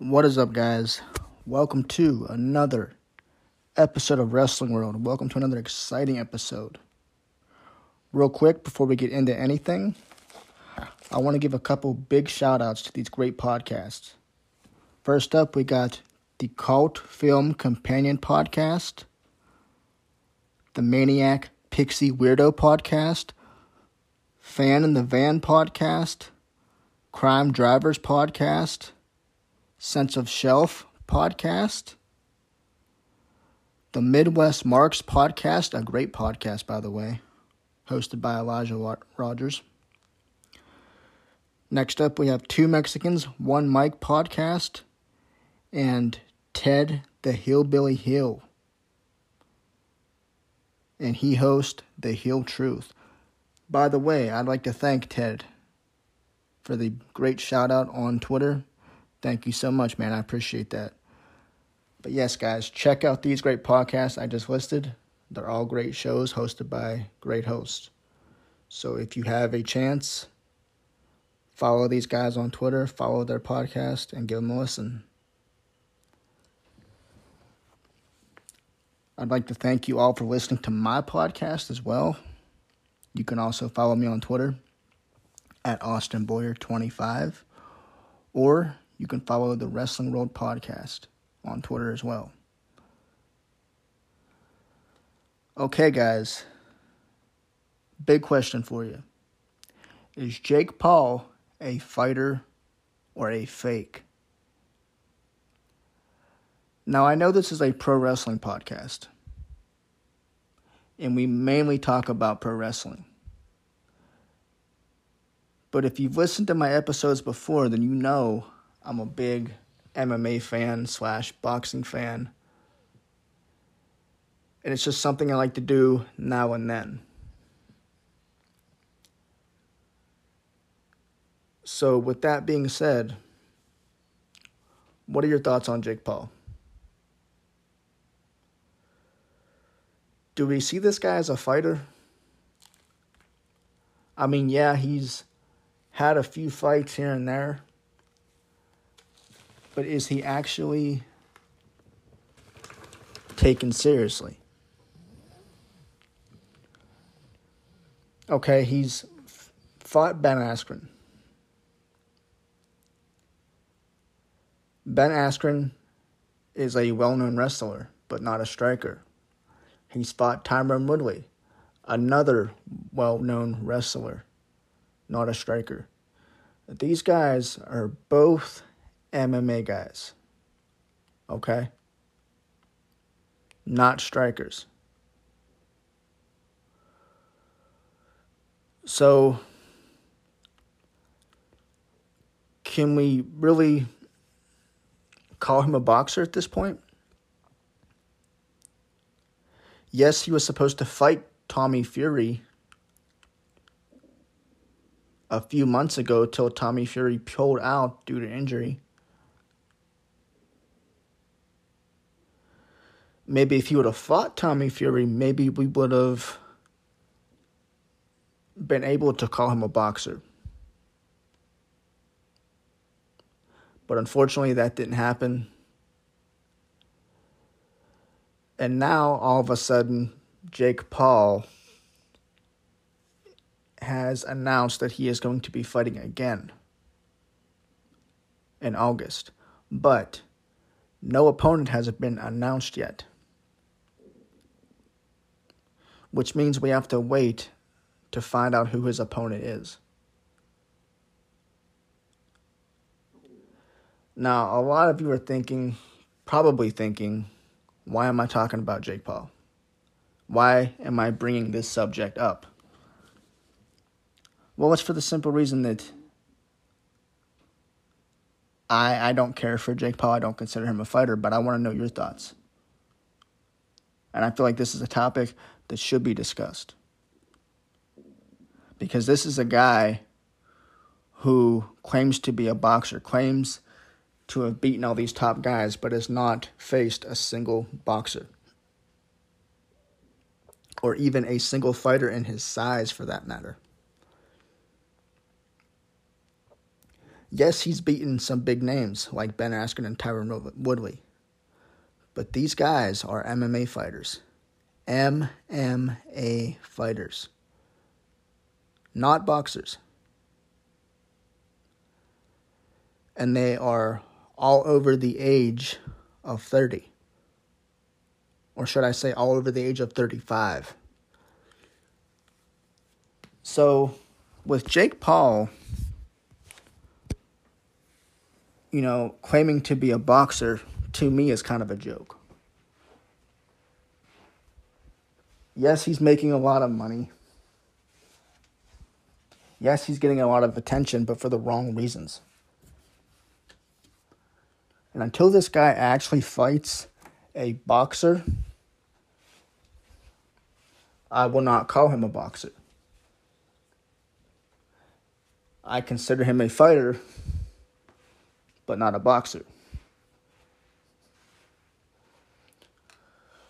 What is up, guys? Welcome to another episode of Wrestling World. Welcome to another exciting episode. Real quick, before we get into anything, I want to give a couple big shout outs to these great podcasts. First up, we got the Cult Film Companion Podcast, the Maniac Pixie Weirdo Podcast, Fan in the Van Podcast, Crime Drivers Podcast, Sense of Shelf podcast, the Midwest Marks podcast, a great podcast, by the way, hosted by Elijah Rogers. Next up, we have Two Mexicans, One Mike podcast, and Ted the Hillbilly Hill. And he hosts The Hill Truth. By the way, I'd like to thank Ted for the great shout out on Twitter Thank you so much, man. I appreciate that. But yes, guys, check out these great podcasts I just listed. They're all great shows hosted by great hosts. So if you have a chance, follow these guys on Twitter, follow their podcast, and give them a listen. I'd like to thank you all for listening to my podcast as well. You can also follow me on Twitter at Austin Boyer25 or you can follow the Wrestling World Podcast on Twitter as well. Okay, guys. Big question for you. Is Jake Paul a fighter or a fake? Now, I know this is a pro wrestling podcast, and we mainly talk about pro wrestling. But if you've listened to my episodes before, then you know I'm a big MMA fan slash boxing fan. And it's just something I like to do now and then. So, with that being said, what are your thoughts on Jake Paul? Do we see this guy as a fighter? I mean, yeah, he's had a few fights here and there but is he actually taken seriously? Okay, he's fought Ben Askren. Ben Askren is a well known wrestler, but not a striker. He's fought Tyron Woodley, another well known wrestler, not a striker. These guys are both MMA guys. Okay? Not strikers. So, can we really call him a boxer at this point? Yes, he was supposed to fight Tommy Fury a few months ago till Tommy Fury pulled out due to injury. Maybe if he would have fought Tommy Fury, maybe we would have been able to call him a boxer. But unfortunately, that didn't happen. And now, all of a sudden, Jake Paul has announced that he is going to be fighting again. in August, but no opponent has been announced yet. Which means we have to wait to find out who his opponent is. Now, a lot of you are thinking, probably thinking, why am I talking about Jake Paul? Why am I bringing this subject up? Well, it's for the simple reason that I I don't care for Jake Paul. I don't consider him a fighter, but I want to know your thoughts. And I feel like this is a topic that should be discussed. Because this is a guy who claims to be a boxer, claims to have beaten all these top guys, but has not faced a single boxer. Or even a single fighter in his size for that matter. Yes, he's beaten some big names like Ben Askren and Tyron Woodley. But these guys are MMA fighters. MMA fighters. Not boxers. And they are all over the age of 30. Or should I say, all over the age of 35. So, with Jake Paul, you know, claiming to be a boxer to me is kind of a joke. Yes, he's making a lot of money. Yes, he's getting a lot of attention, but for the wrong reasons. And until this guy actually fights a boxer, I will not call him a boxer. I consider him a fighter but not a boxer.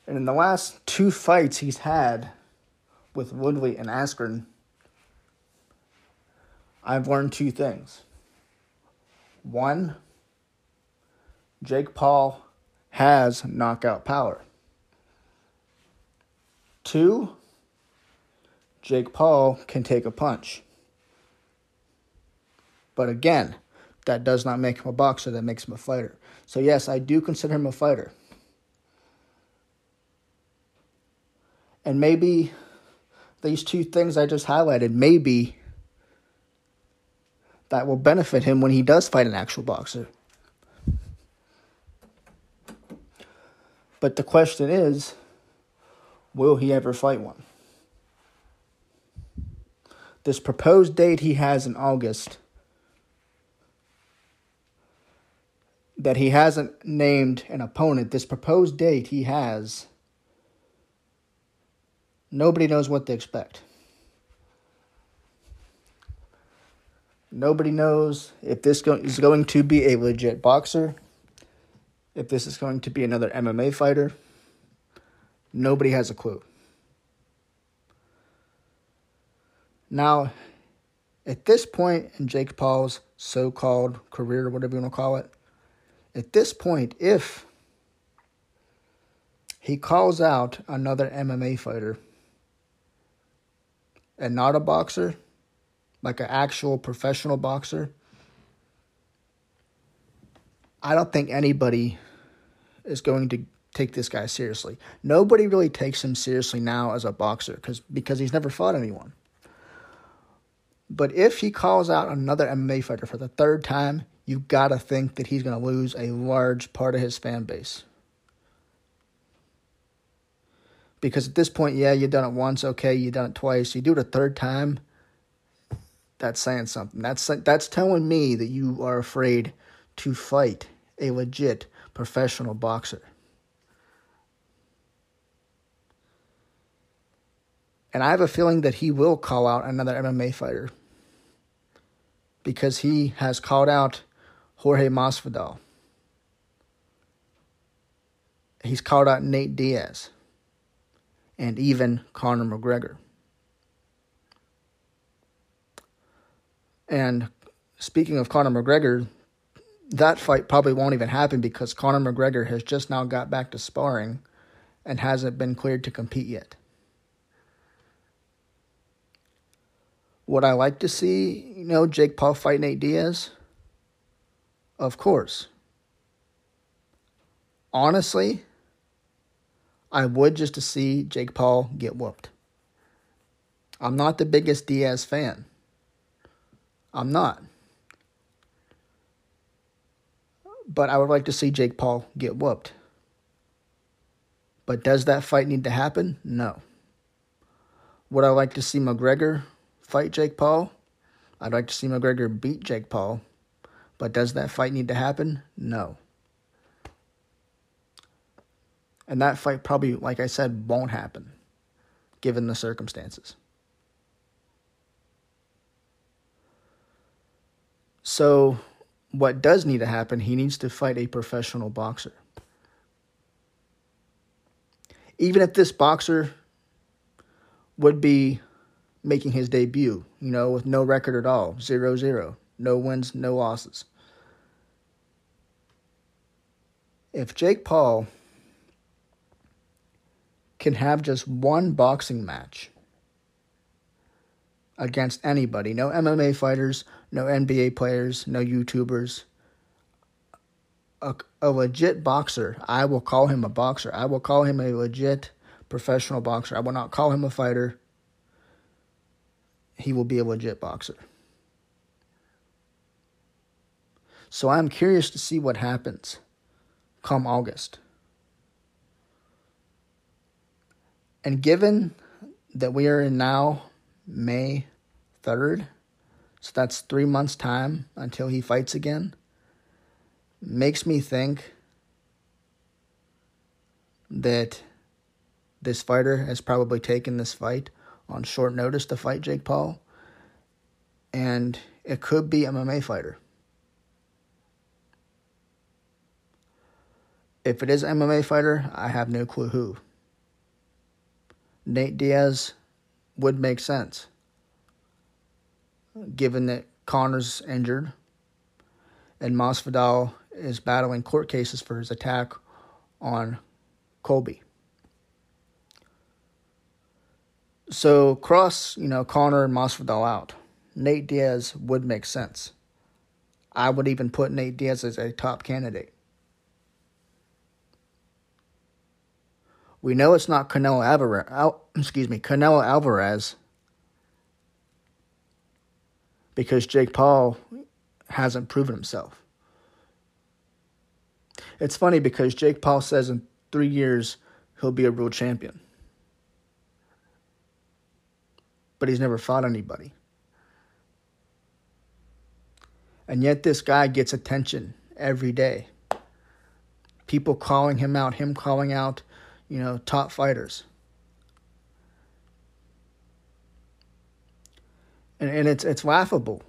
And in the last two fights he's had with Woodley and Askren, I've learned two things. One, Jake Paul has knockout power. Two, Jake Paul can take a punch. But again, that does not make him a boxer, that makes him a fighter. So, yes, I do consider him a fighter. And maybe these two things I just highlighted, maybe that will benefit him when he does fight an actual boxer. But the question is will he ever fight one? This proposed date he has in August that he hasn't named an opponent. This proposed date he has, nobody knows what to expect. Nobody knows if this go- is going to be a legit boxer, if this is going to be another MMA fighter. Nobody has a clue. Now, at this point in Jake Paul's so called career, whatever you want to call it, at this point, if he calls out another MMA fighter and not a boxer, like an actual professional boxer, I don't think anybody is going to take this guy seriously. Nobody really takes him seriously now as a boxer because because he's never fought anyone. But if he calls out another MMA fighter for the third time, you've got to think that he's going to lose a large part of his fan base. Because at this point, yeah, you've done it once, okay, you've done it twice. You do it a third time, that's saying something. That's that's telling me that you are afraid to fight a legit professional boxer. And I have a feeling that he will call out another MMA fighter because he has called out Jorge Masvidal. He's called out Nate Diaz and even Conor McGregor. And speaking of Conor McGregor, that fight probably won't even happen because Conor McGregor has just now got back to sparring and hasn't been cleared to compete yet. Would I like to see, you know, Jake Paul fight Nate Diaz? Of course. Honestly, I would just to see Jake Paul get whooped. I'm not the biggest Diaz fan. I'm not. But I would like to see Jake Paul get whooped. But does that fight need to happen? No. Would I like to see McGregor fight Jake Paul? I'd like to see McGregor beat Jake Paul. But does that fight need to happen? No. And that fight probably, like I said, won't happen given the circumstances. So, what does need to happen, he needs to fight a professional boxer. Even if this boxer would be making his debut, you know, with no record at all, zero zero, no wins, no losses. If Jake Paul can have just one boxing match against anybody, no MMA fighters, no NBA players, no YouTubers, a, a legit boxer, I will call him a boxer. I will call him a legit professional boxer. I will not call him a fighter. He will be a legit boxer. So I'm curious to see what happens come August. And given that we are in now May 3rd, so that's three months' time until he fights again, makes me think that this fighter has probably taken this fight on short notice to fight Jake Paul, and it could be MMA fighter. If it is MMA fighter, I have no clue who. Nate Diaz would make sense, given that Conor's injured and Masvidal is battling court cases for his attack on Colby. So cross, you know, Conor and Masvidal out. Nate Diaz would make sense. I would even put Nate Diaz as a top candidate. We know it's not Canelo Alvarez. Al, excuse me, Canelo Alvarez, because Jake Paul hasn't proven himself. It's funny because Jake Paul says in three years he'll be a world champion, but he's never fought anybody. And yet, this guy gets attention every day. People calling him out, him calling out you know, top fighters. And, and it's it's laughable.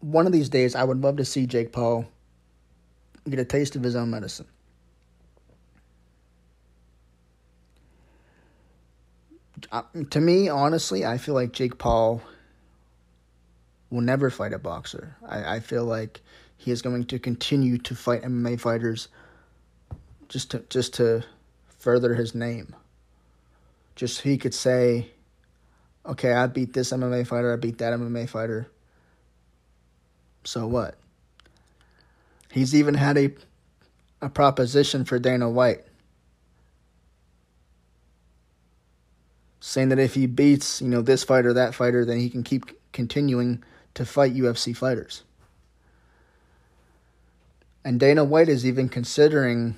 One of these days, I would love to see Jake Paul get a taste of his own medicine. Uh, to me, honestly, I feel like Jake Paul will never fight a boxer. I, I feel like he is going to continue to fight MMA fighters just to just to further his name. Just so he could say, okay, I beat this MMA fighter, I beat that MMA fighter. So what? He's even had a a proposition for Dana White. Saying that if he beats, you know, this fighter, that fighter, then he can keep continuing to fight UFC fighters. And Dana White is even considering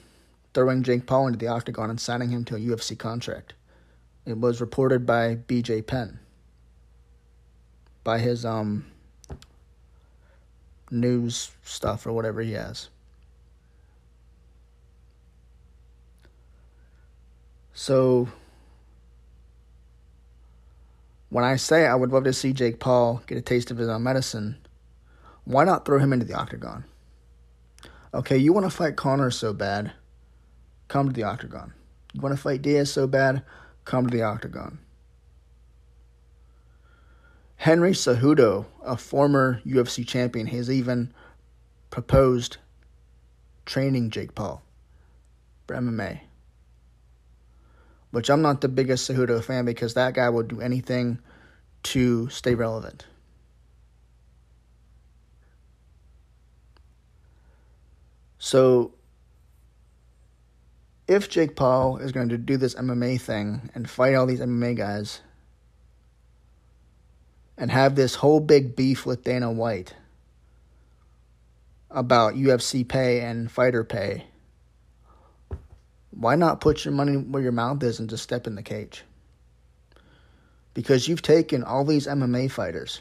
throwing Jake Paul into the octagon and signing him to a UFC contract. It was reported by BJ Penn, by his um news stuff or whatever he has. So when I say I would love to see Jake Paul get a taste of his own medicine, why not throw him into the octagon? Okay, you want to fight Conor so bad Come to the octagon. You want to fight Diaz so bad? Come to the octagon. Henry Cejudo, a former UFC champion, has even proposed training Jake Paul for MMA. Which I'm not the biggest Cejudo fan because that guy will do anything to stay relevant. So if Jake Paul is going to do this MMA thing and fight all these MMA guys and have this whole big beef with Dana White about UFC pay and fighter pay, why not put your money where your mouth is and just step in the cage? Because you've taken all these MMA fighters,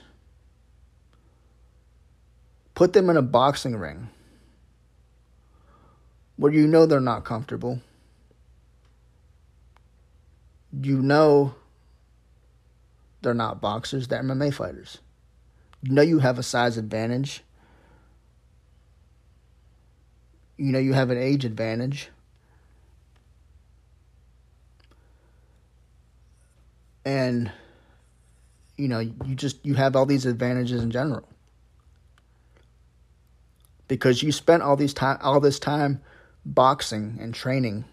put them in a boxing ring where you know they're not comfortable you know they're not boxers, they're MMA fighters. You know you have a size advantage. You know you have an age advantage. And you know, you just you have all these advantages in general. Because you spent all these time all this time boxing and training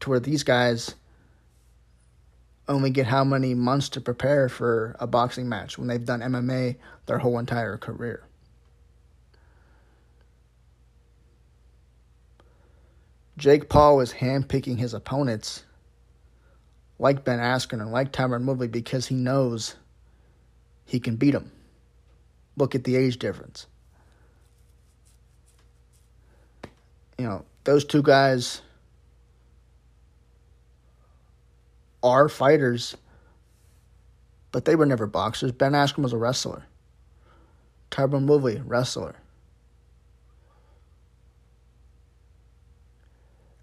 to where these guys only get how many months to prepare for a boxing match when they've done MMA their whole entire career. Jake Paul was handpicking his opponents like Ben Askren and like Tyron Woodley because he knows he can beat them. Look at the age difference. You know, those two guys are fighters, but they were never boxers. Ben Askren was a wrestler. Tyron Woodley, wrestler.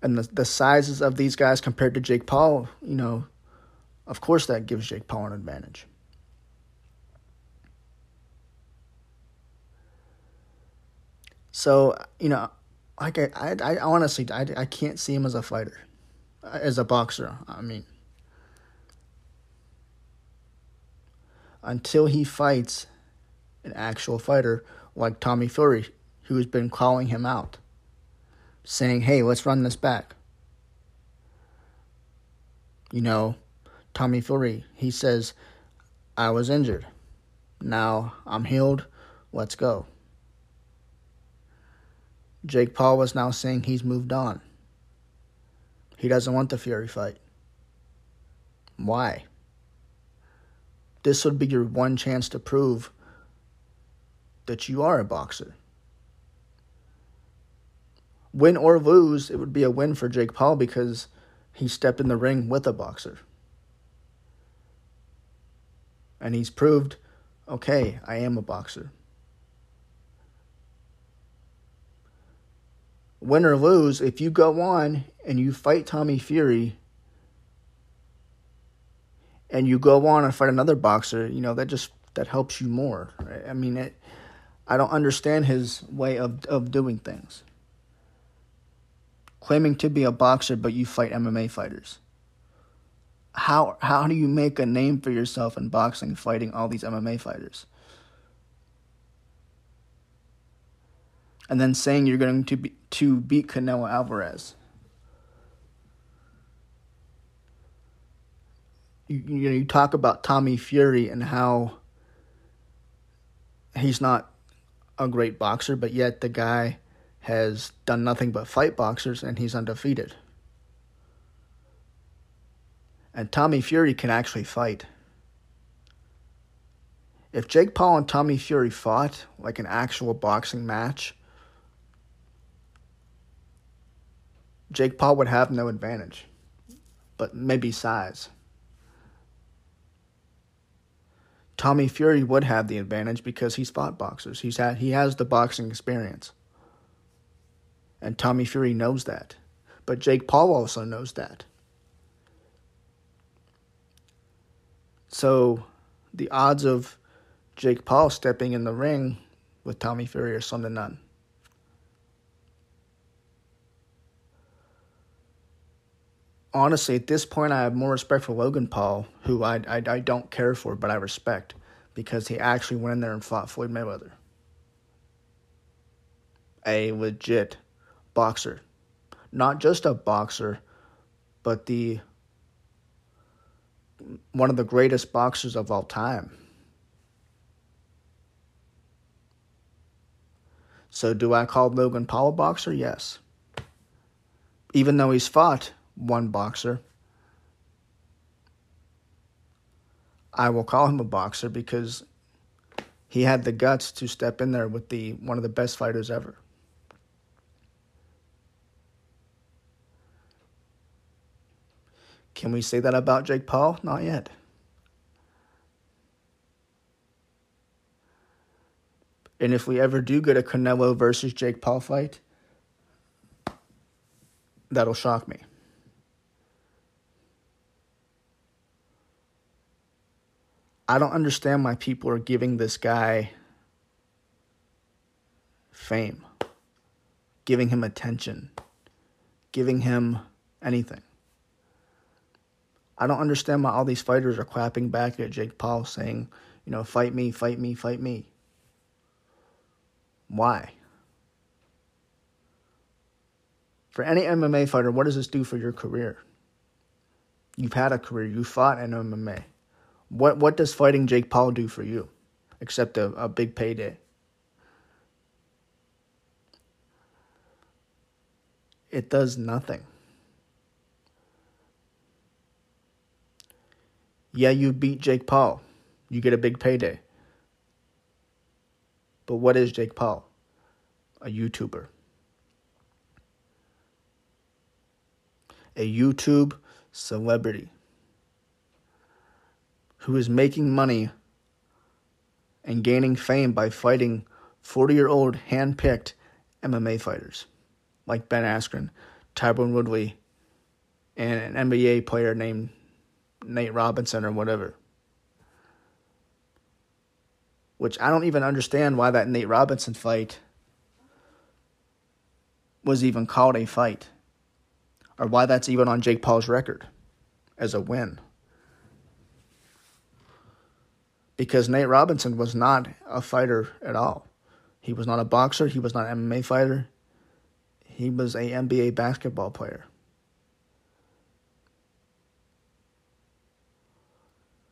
And the, the sizes of these guys compared to Jake Paul, you know, of course that gives Jake Paul an advantage. So, you know, like I, I, I honestly, I, I can't see him as a fighter, as a boxer. I mean, until he fights an actual fighter like Tommy Fury, who's been calling him out, saying, hey, let's run this back. You know, Tommy Fury, he says, I was injured. Now I'm healed. Let's go. Jake Paul was now saying he's moved on. He doesn't want the Fury fight. Why? This would be your one chance to prove that you are a boxer. Win or lose, it would be a win for Jake Paul because he stepped in the ring with a boxer. And he's proved, okay, I am a boxer. Win or lose, if you go on and you fight Tommy Fury and you go on and fight another boxer, you know, that just that helps you more. Right? I mean, it, I don't understand his way of of doing things. Claiming to be a boxer, but you fight MMA fighters. How how do you make a name for yourself in boxing, fighting all these MMA fighters? And then saying you're going to be to beat Canelo Alvarez. You, you know you talk about Tommy Fury and how he's not a great boxer, but yet the guy has done nothing but fight boxers and he's undefeated. And Tommy Fury can actually fight. If Jake Paul and Tommy Fury fought like an actual boxing match, Jake Paul would have no advantage, but maybe size. Tommy Fury would have the advantage because he's fought boxers. He's had he has the boxing experience. And Tommy Fury knows that. But Jake Paul also knows that. So the odds of Jake Paul stepping in the ring with Tommy Fury are slim to none. Honestly, at this point, I have more respect for Logan Paul, who I, I, I don't care for, but I respect because he actually went in there and fought Floyd Mayweather. A legit boxer. Not just a boxer, but the one of the greatest boxers of all time. So do I call Logan Paul a boxer? Yes. even though he's fought one boxer, I will call him a boxer because he had the guts to step in there with the one of the best fighters ever. Can we say that about Jake Paul? Not yet. And if we ever do get a Canelo versus Jake Paul fight, that'll shock me. I don't understand why people are giving this guy fame, giving him attention, giving him anything. I don't understand why all these fighters are clapping back at Jake Paul saying, you know, fight me, fight me, fight me. Why? For any MMA fighter, what does this do for your career? You've had a career, you fought in MMA. What what does fighting Jake Paul do for you? Except a, a big payday. It does nothing. Yeah, you beat Jake Paul. You get a big payday. But what is Jake Paul? A YouTuber. A YouTube celebrity who is making money and gaining fame by fighting 40 year old hand picked MMA fighters like Ben Askren, Tyron Woodley, and an NBA player named Nate Robinson or whatever. Which I don't even understand why that Nate Robinson fight was even called a fight. Or why that's even on Jake Paul's record as a win. Because Nate Robinson was not a fighter at all. He was not a boxer, he was not an MMA fighter. He was a NBA basketball player.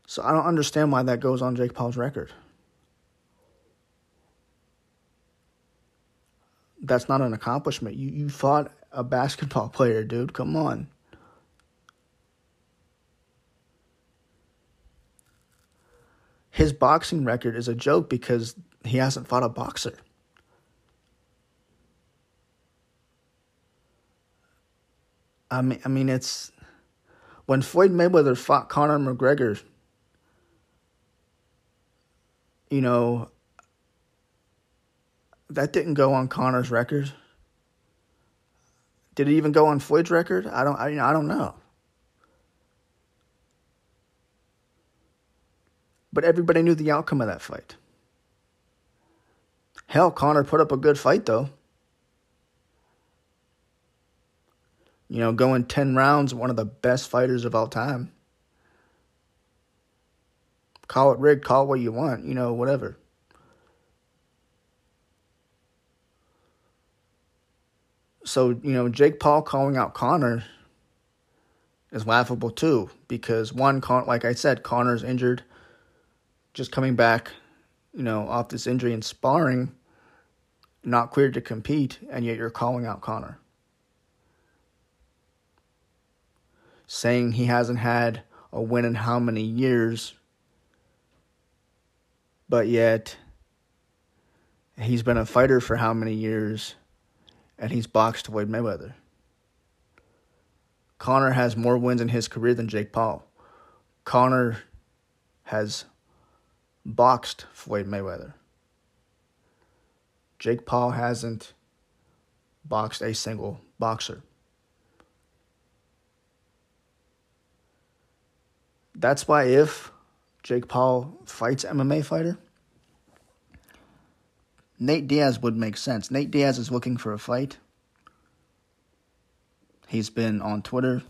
So I don't understand why that goes on Jake Paul's record. That's not an accomplishment. You you fought a basketball player, dude. Come on. His boxing record is a joke because he hasn't fought a boxer. I mean, I mean, it's when Floyd Mayweather fought Conor McGregor you know, that didn't go on Conor's record. Did it even go on Floyd's record? I don't. I, I don't know. But everybody knew the outcome of that fight. Hell, Conor put up a good fight though. You know, going 10 rounds, one of the best fighters of all time. Call it rigged, call it what you want, you know, whatever. So, you know, Jake Paul calling out Conor is laughable too, because one, like I said, Conor's injured, just coming back, you know, off this injury and sparring, not cleared to compete, and yet you're calling out Conor. Saying he hasn't had a win in how many years but yet he's been a fighter for how many years and he's boxed Floyd Mayweather. Conor has more wins in his career than Jake Paul. Conor has boxed Floyd Mayweather. Jake Paul hasn't boxed a single boxer. That's why if Jake Paul fights MMA fighter, Nate Diaz would make sense. Nate Diaz is looking for a fight. He's been on Twitter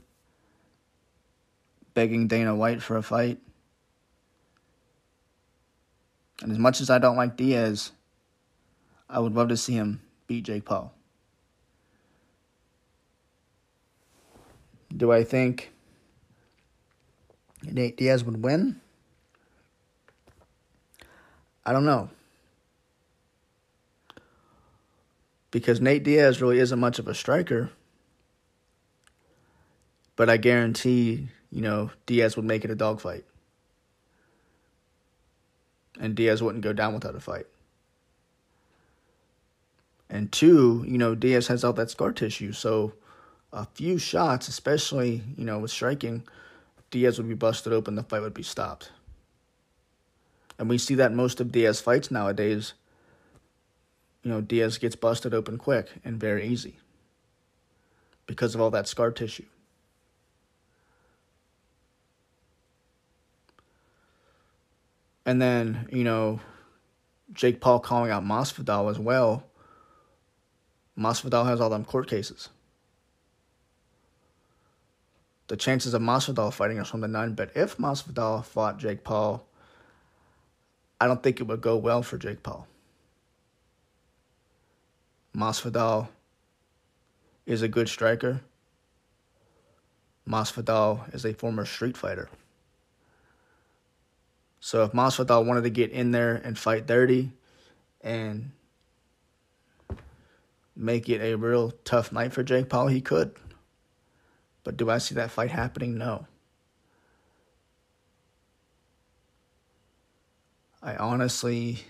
begging Dana White for a fight. And as much as I don't like Diaz, I would love to see him beat Jake Paul. Do I think Nate Diaz would win? I don't know. Because Nate Diaz really isn't much of a striker. But I guarantee, you know, Diaz would make it a dogfight. And Diaz wouldn't go down without a fight. And two, you know, Diaz has all that scar tissue. So a few shots, especially, you know, with striking, Diaz would be busted open, the fight would be stopped. And we see that most of Diaz fights nowadays, you know, Diaz gets busted open quick and very easy because of all that scar tissue. And then, you know, Jake Paul calling out Masvidal as well. Masvidal has all them court cases. The chances of Masvidal fighting are from the none, but if Masvidal fought Jake Paul, I don't think it would go well for Jake Paul. Masvidal is a good striker. Masvidal is a former street fighter. So if Masvidal wanted to get in there and fight dirty and make it a real tough night for Jake Paul, he could. But do I see that fight happening? No. I honestly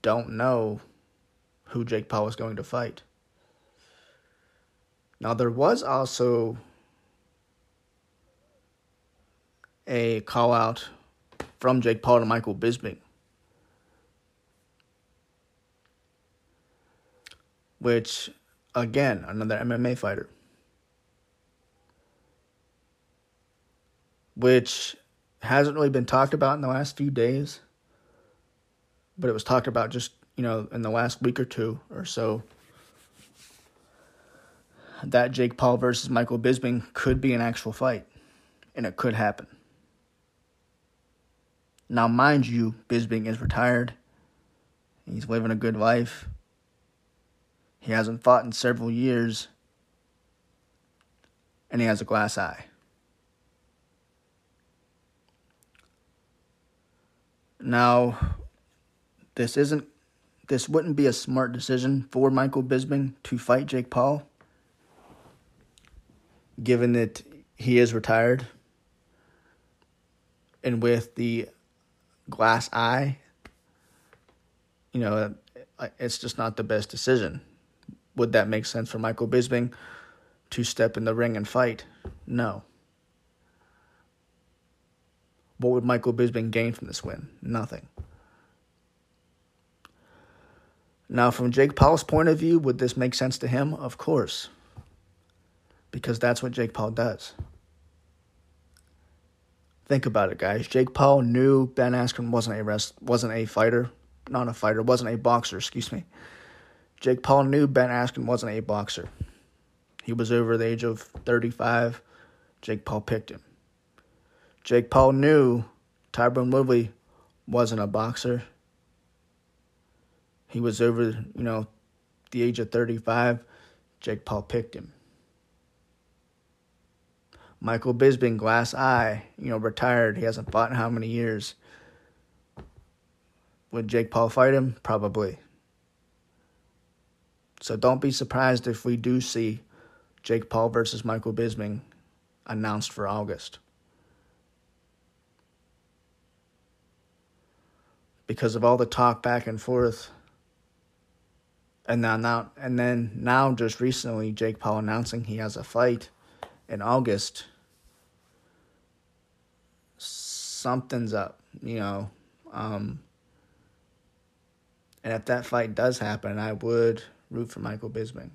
don't know who Jake Paul is going to fight. Now, there was also a call out from Jake Paul to Michael Bisping, which, again, another MMA fighter, which hasn't really been talked about in the last few days, but it was talked about just, you know, in the last week or two or so. That Jake Paul versus Michael Bisping could be an actual fight, and it could happen. Now, mind you, Bisping is retired. He's living a good life. He hasn't fought in several years. And he has a glass eye. Now, this isn't this wouldn't be a smart decision for Michael Bisping to fight Jake Paul, given that he is retired. And with the glass eye, you know, it's just not the best decision. Would that make sense for Michael Bisping to step in the ring and fight? No. What would Michael Bisping gain from this win? Nothing. Now, from Jake Paul's point of view, would this make sense to him? Of course. Because that's what Jake Paul does. Think about it, guys. Jake Paul knew Ben Askren wasn't a rest, wasn't a fighter, not a fighter, wasn't a boxer. Excuse me. Jake Paul knew Ben Askren wasn't a boxer. He was over the age of 35. Jake Paul picked him. Jake Paul knew Tyron Woodley wasn't a boxer. He was over, you know, the age of 35. Jake Paul picked him. Michael Bisping, glass eye, you know, retired. He hasn't fought in how many years? Would Jake Paul fight him? Probably. So don't be surprised if we do see Jake Paul versus Michael Bisping announced for August. Because of all the talk back and forth. And now, now and then now just recently Jake Paul announcing he has a fight in August something's up, you know. Um, and if that fight does happen, I would root for Michael Bisping.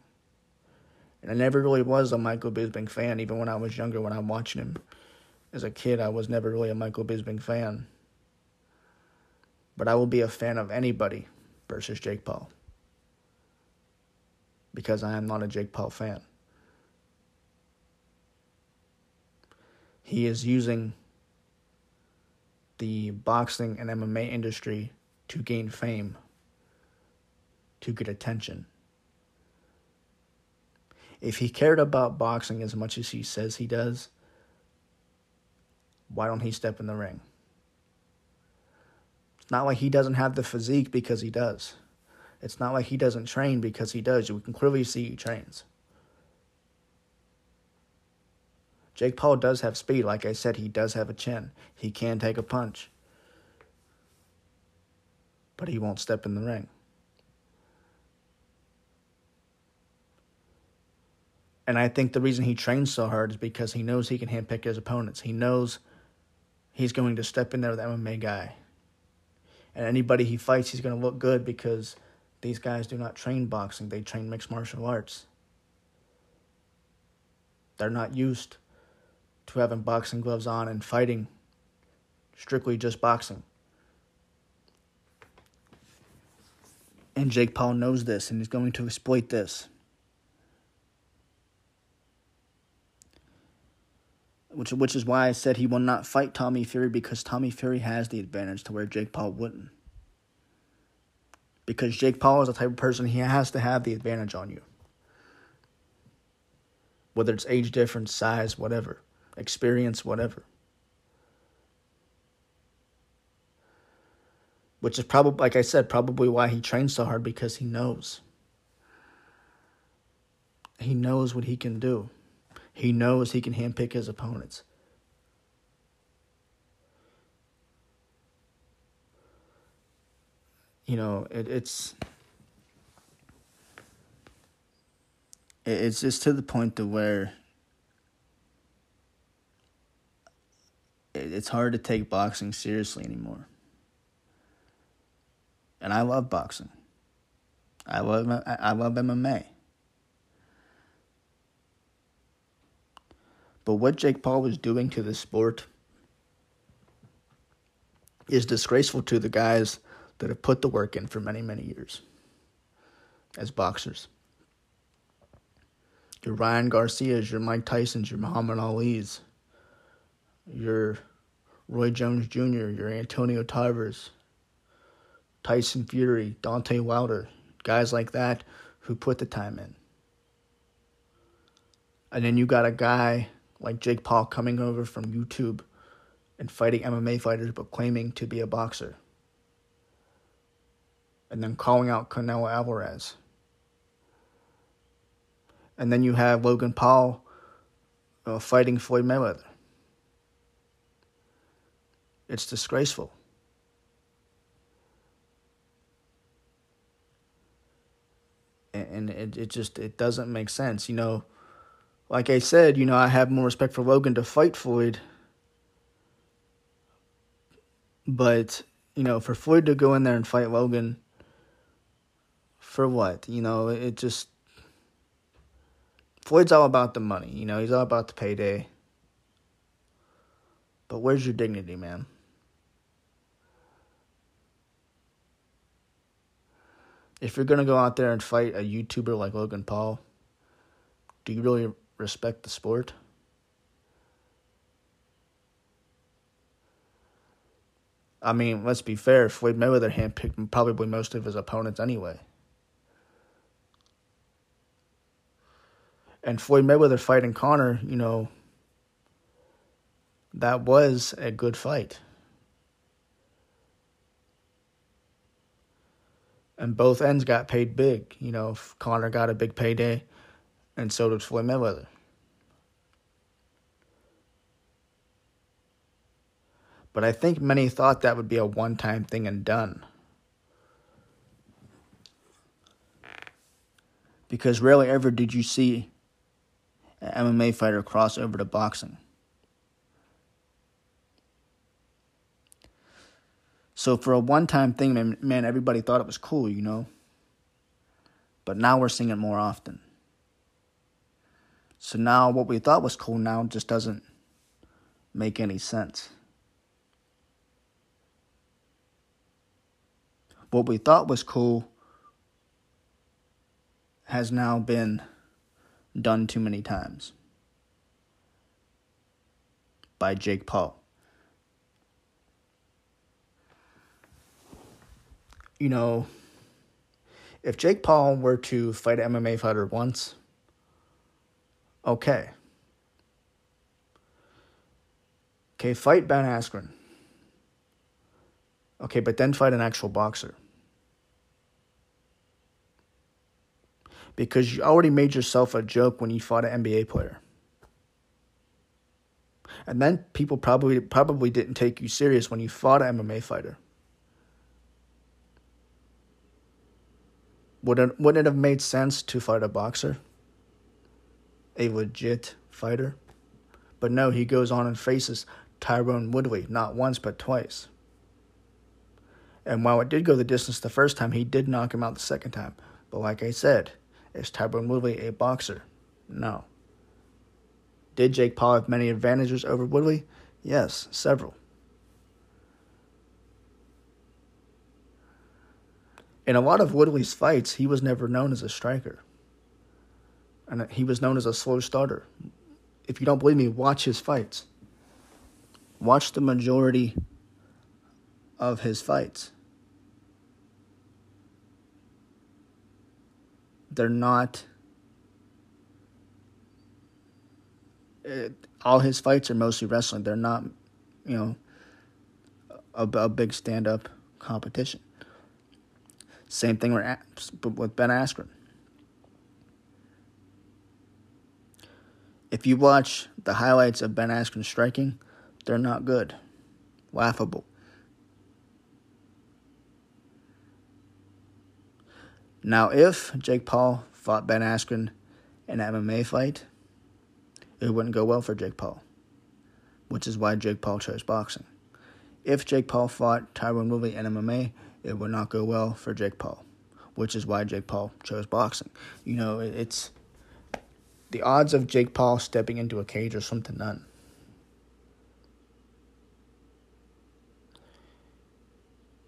And I never really was a Michael Bisping fan, even when I was younger, when I'm watching him. As a kid, I was never really a Michael Bisping fan. But I will be a fan of anybody versus Jake Paul. Because I am not a Jake Paul fan. He is using the boxing and MMA industry to gain fame, to get attention. If he cared about boxing as much as he says he does, why don't he step in the ring? It's not like he doesn't have the physique because he does. It's not like he doesn't train because he does. We can clearly see he trains. Jake Paul does have speed. Like I said, he does have a chin. He can take a punch. But he won't step in the ring. And I think the reason he trains so hard is because he knows he can handpick his opponents. He knows he's going to step in there with MMA guy. And anybody he fights, he's going to look good because these guys do not train boxing, they train mixed martial arts. They're not used to having boxing gloves on and fighting strictly just boxing. And Jake Paul knows this and he's going to exploit this. Which, which is why I said he will not fight Tommy Fury because Tommy Fury has the advantage to where Jake Paul wouldn't. Because Jake Paul is the type of person he has to have the advantage on you. Whether it's age difference, size, whatever experience, whatever. Which is probably, like I said, probably why he trains so hard because he knows. He knows what he can do. He knows he can handpick his opponents. You know, it, it's it's just to the point to where it's hard to take boxing seriously anymore. And I love boxing. I love I love MMA. But what Jake Paul was doing to the sport is disgraceful to the guys that have put the work in for many, many years as boxers. Your Ryan Garcias, your Mike Tyson's, your Muhammad Ali's, your Roy Jones Jr., your Antonio Tarvers, Tyson Fury, Deontay Wilder, guys like that who put the time in. And then you got a guy like Jake Paul coming over from YouTube and fighting MMA fighters but claiming to be a boxer. And then calling out Canelo Alvarez. And then you have Logan Paul uh, fighting Floyd Mayweather. It's disgraceful. And it, it just it doesn't make sense. You know, like I said, you know, I have more respect for Logan to fight Floyd. But, you know, for Floyd to go in there and fight Logan for what? You know, it just Floyd's all about the money, you know, he's all about the payday. But where's your dignity, man? If you're gonna go out there and fight a YouTuber like Logan Paul, do you really respect the sport? I mean, let's be fair. Floyd Mayweather handpicked probably most of his opponents anyway. And Floyd Mayweather fighting Conor, you know, that was a good fight. And both ends got paid big. You know, Conor got a big payday, and so did Floyd Mayweather. But I think many thought that would be a one time thing and done. Because rarely ever did you see an MMA fighter cross over to boxing. So for a one time thing, man, man, everybody thought it was cool, you know? But now we're seeing it more often. So now what we thought was cool now just doesn't make any sense. What we thought was cool has now been done too many times by Jake Paul. You know, if Jake Paul were to fight an MMA fighter once, okay. Okay, fight Ben Askren. Okay, but then fight an actual boxer. Because you already made yourself a joke when you fought an NBA player. And then people probably probably didn't take you serious when you fought an MMA fighter. Would it, wouldn't it have made sense to fight a boxer? A legit fighter? But no, he goes on and faces Tyron Woodley, not once but twice. And while it did go the distance the first time, he did knock him out the second time. But like I said, is Tyron Woodley a boxer? No. Did Jake Paul have many advantages over Woodley? Yes, several. In a lot of Woodley's fights, he was never known as a striker. And he was known as a slow starter. If you don't believe me, watch his fights. Watch the majority of his fights. They're not. It, all his fights are mostly wrestling. They're not, you know, a, a big stand up competition. Same thing with Ben Askren. If you watch the highlights of Ben Askren striking, they're not good. Laughable. Now, if Jake Paul fought Ben Askren in an MMA fight, it wouldn't go well for Jake Paul, which is why Jake Paul chose boxing. If Jake Paul fought Tyron Woodley in MMA, it would not go well for Jake Paul, which is why Jake Paul chose boxing. You know, it's the odds of Jake Paul stepping into a cage are something none.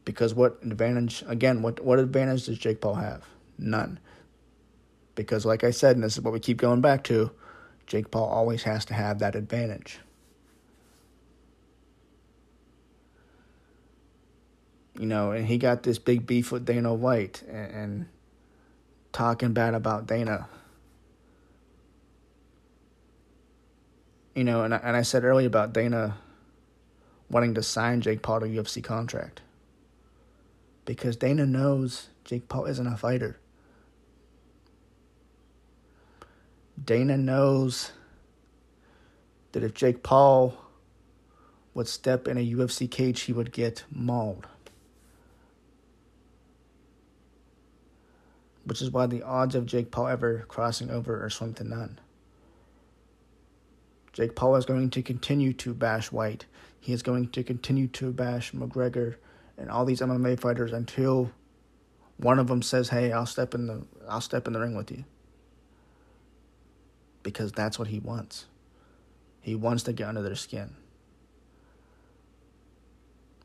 Because what advantage, again, what, what advantage does Jake Paul have? None. Because, like I said, and this is what we keep going back to, Jake Paul always has to have that advantage. You know, and he got this big beef with Dana White and, and talking bad about Dana. You know, and I, and I said earlier about Dana wanting to sign Jake Paul to a UFC contract because Dana knows Jake Paul isn't a fighter. Dana knows that if Jake Paul would step in a UFC cage, he would get mauled. Which is why the odds of Jake Paul ever crossing over are slim to none. Jake Paul is going to continue to bash White. He is going to continue to bash McGregor and all these MMA fighters until one of them says, "Hey, I'll step in the I'll step in the ring with you." Because that's what he wants. He wants to get under their skin.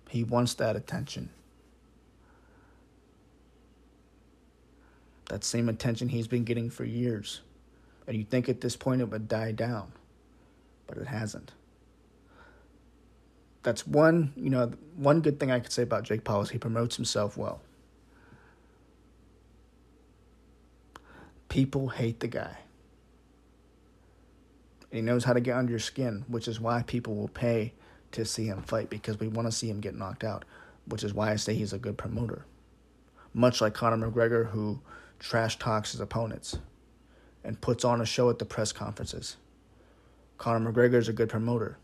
He wants that attention. That same attention he's been getting for years. And you think at this point it would die down, but it hasn't that's one, you know, one good thing I could say about Jake Paul is he promotes himself well. People hate the guy. He knows how to get under your skin, which is why people will pay to see him fight because we want to see him get knocked out, which is why I say he's a good promoter. Much like Conor McGregor, who trash talks his opponents and puts on a show at the press conferences. Conor McGregor is a good promoter.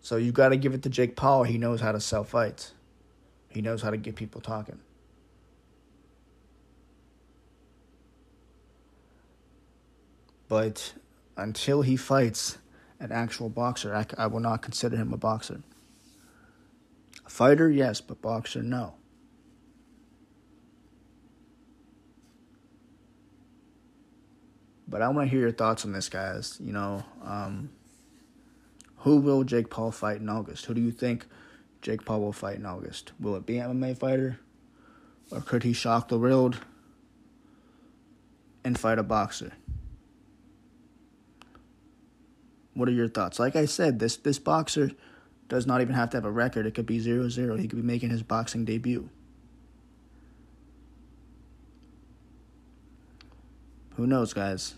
So you got to give it to Jake Paul. He knows how to sell fights. He knows how to get people talking. But until he fights an actual boxer, I, I will not consider him a boxer. A fighter, yes, but boxer, no. But I want to hear your thoughts on this, guys. You know, um, who will Jake Paul fight in August? Who do you think Jake Paul will fight in August? Will it be an MMA fighter? Or could he shock the world and fight a boxer? What are your thoughts? Like I said, this this boxer does not even have to have a record. It could be 0-0. He could be making his boxing debut. Who knows, guys?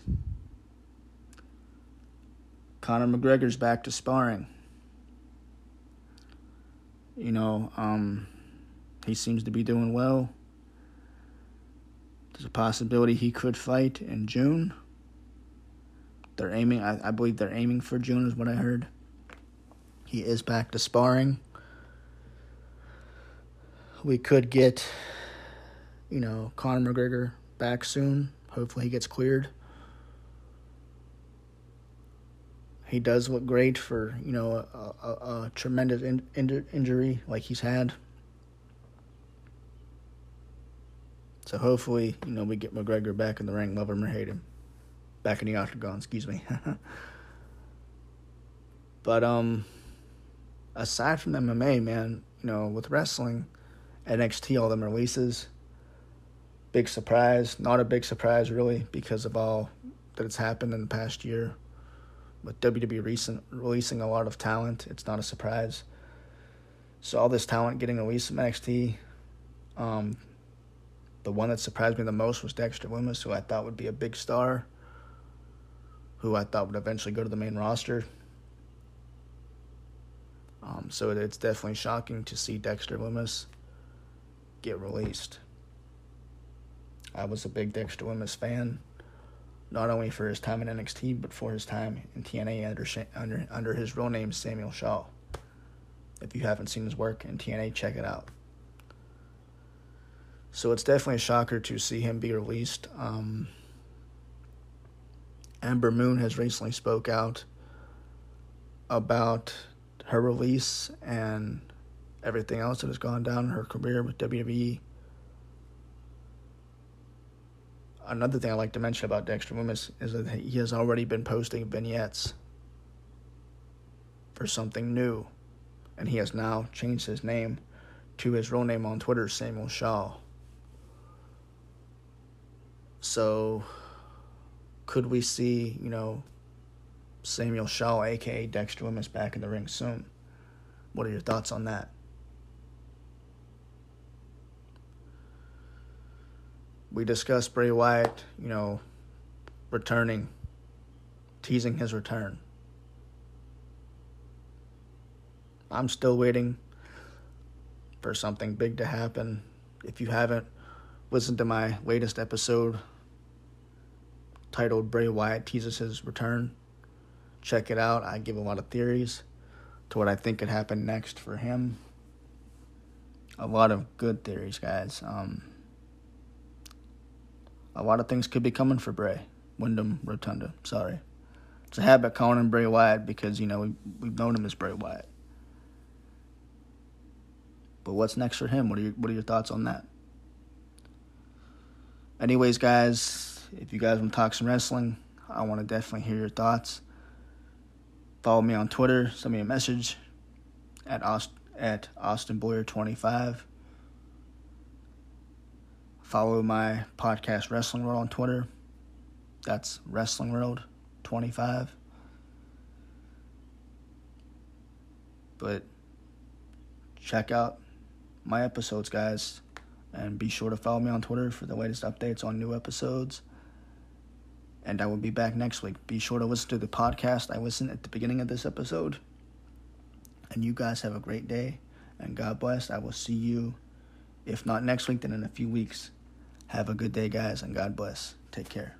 Conor McGregor's back to sparring. You know, um, he seems to be doing well. There's a possibility he could fight in June. they're aiming. I, I believe they're aiming for June, is what I heard. He is back to sparring. We could get, you know, Conor McGregor back soon. Hopefully, he gets cleared. He does look great for you know a, a, a tremendous in, in, injury like he's had. So hopefully, you know, we get McGregor back in the ring, love him or hate him, back in the octagon. Excuse me. but um, aside from MMA, man, you know, with wrestling, NXT, all them releases, big surprise. Not a big surprise really because of all that has happened in the past year with WWE recent releasing a lot of talent, it's not a surprise. So all this talent getting released from NXT, um, the one that surprised me the most was Dexter Lumis, who I thought would be a big star, who I thought would eventually go to the main roster. Um, so it's definitely shocking to see Dexter Lumis get released. I was a big Dexter Lumis fan not only for his time in NXT, but for his time in TNA under, under, under his real name, Samuel Shaw. If you haven't seen his work in TNA, check it out. So it's definitely a shocker to see him be released. Um, Ember Moon has recently spoke out about her release and everything else that has gone down in her career with WWE another thing I like to mention about Dexter Lumis is that he has already been posting vignettes for something new, and he has now changed his name to his real name on Twitter, Samuel Shaw. So, could we see, you know, Samuel Shaw, aka Dexter Lumis, back in the ring soon? What are your thoughts on that? We discussed Bray Wyatt, you know, returning, teasing his return. I'm still waiting for something big to happen. If you haven't listened to my latest episode titled Bray Wyatt Teases His Return, check it out. I give a lot of theories to what I think could happen next for him. A lot of good theories, guys. Um, a lot of things could be coming for Bray. Windham Rotunda. Sorry. It's a habit calling him Bray Wyatt because, you know, we, we've known him as Bray Wyatt. But what's next for him? What are your, what are your thoughts on that? Anyways, guys, if you guys want to talk some wrestling, I want to definitely hear your thoughts. Follow me on Twitter. Send me a message at Aust- at Austin Boyer 25 Follow my podcast, Wrestling World, on Twitter. That's Wrestling World 25. But check out my episodes, guys. And be sure to follow me on Twitter for the latest updates on new episodes. And I will be back next week. Be sure to listen to the podcast I listened at the beginning of this episode. And you guys have a great day. And God bless. I will see you, if not next week, then in a few weeks. Have a good day, guys, and God bless. Take care.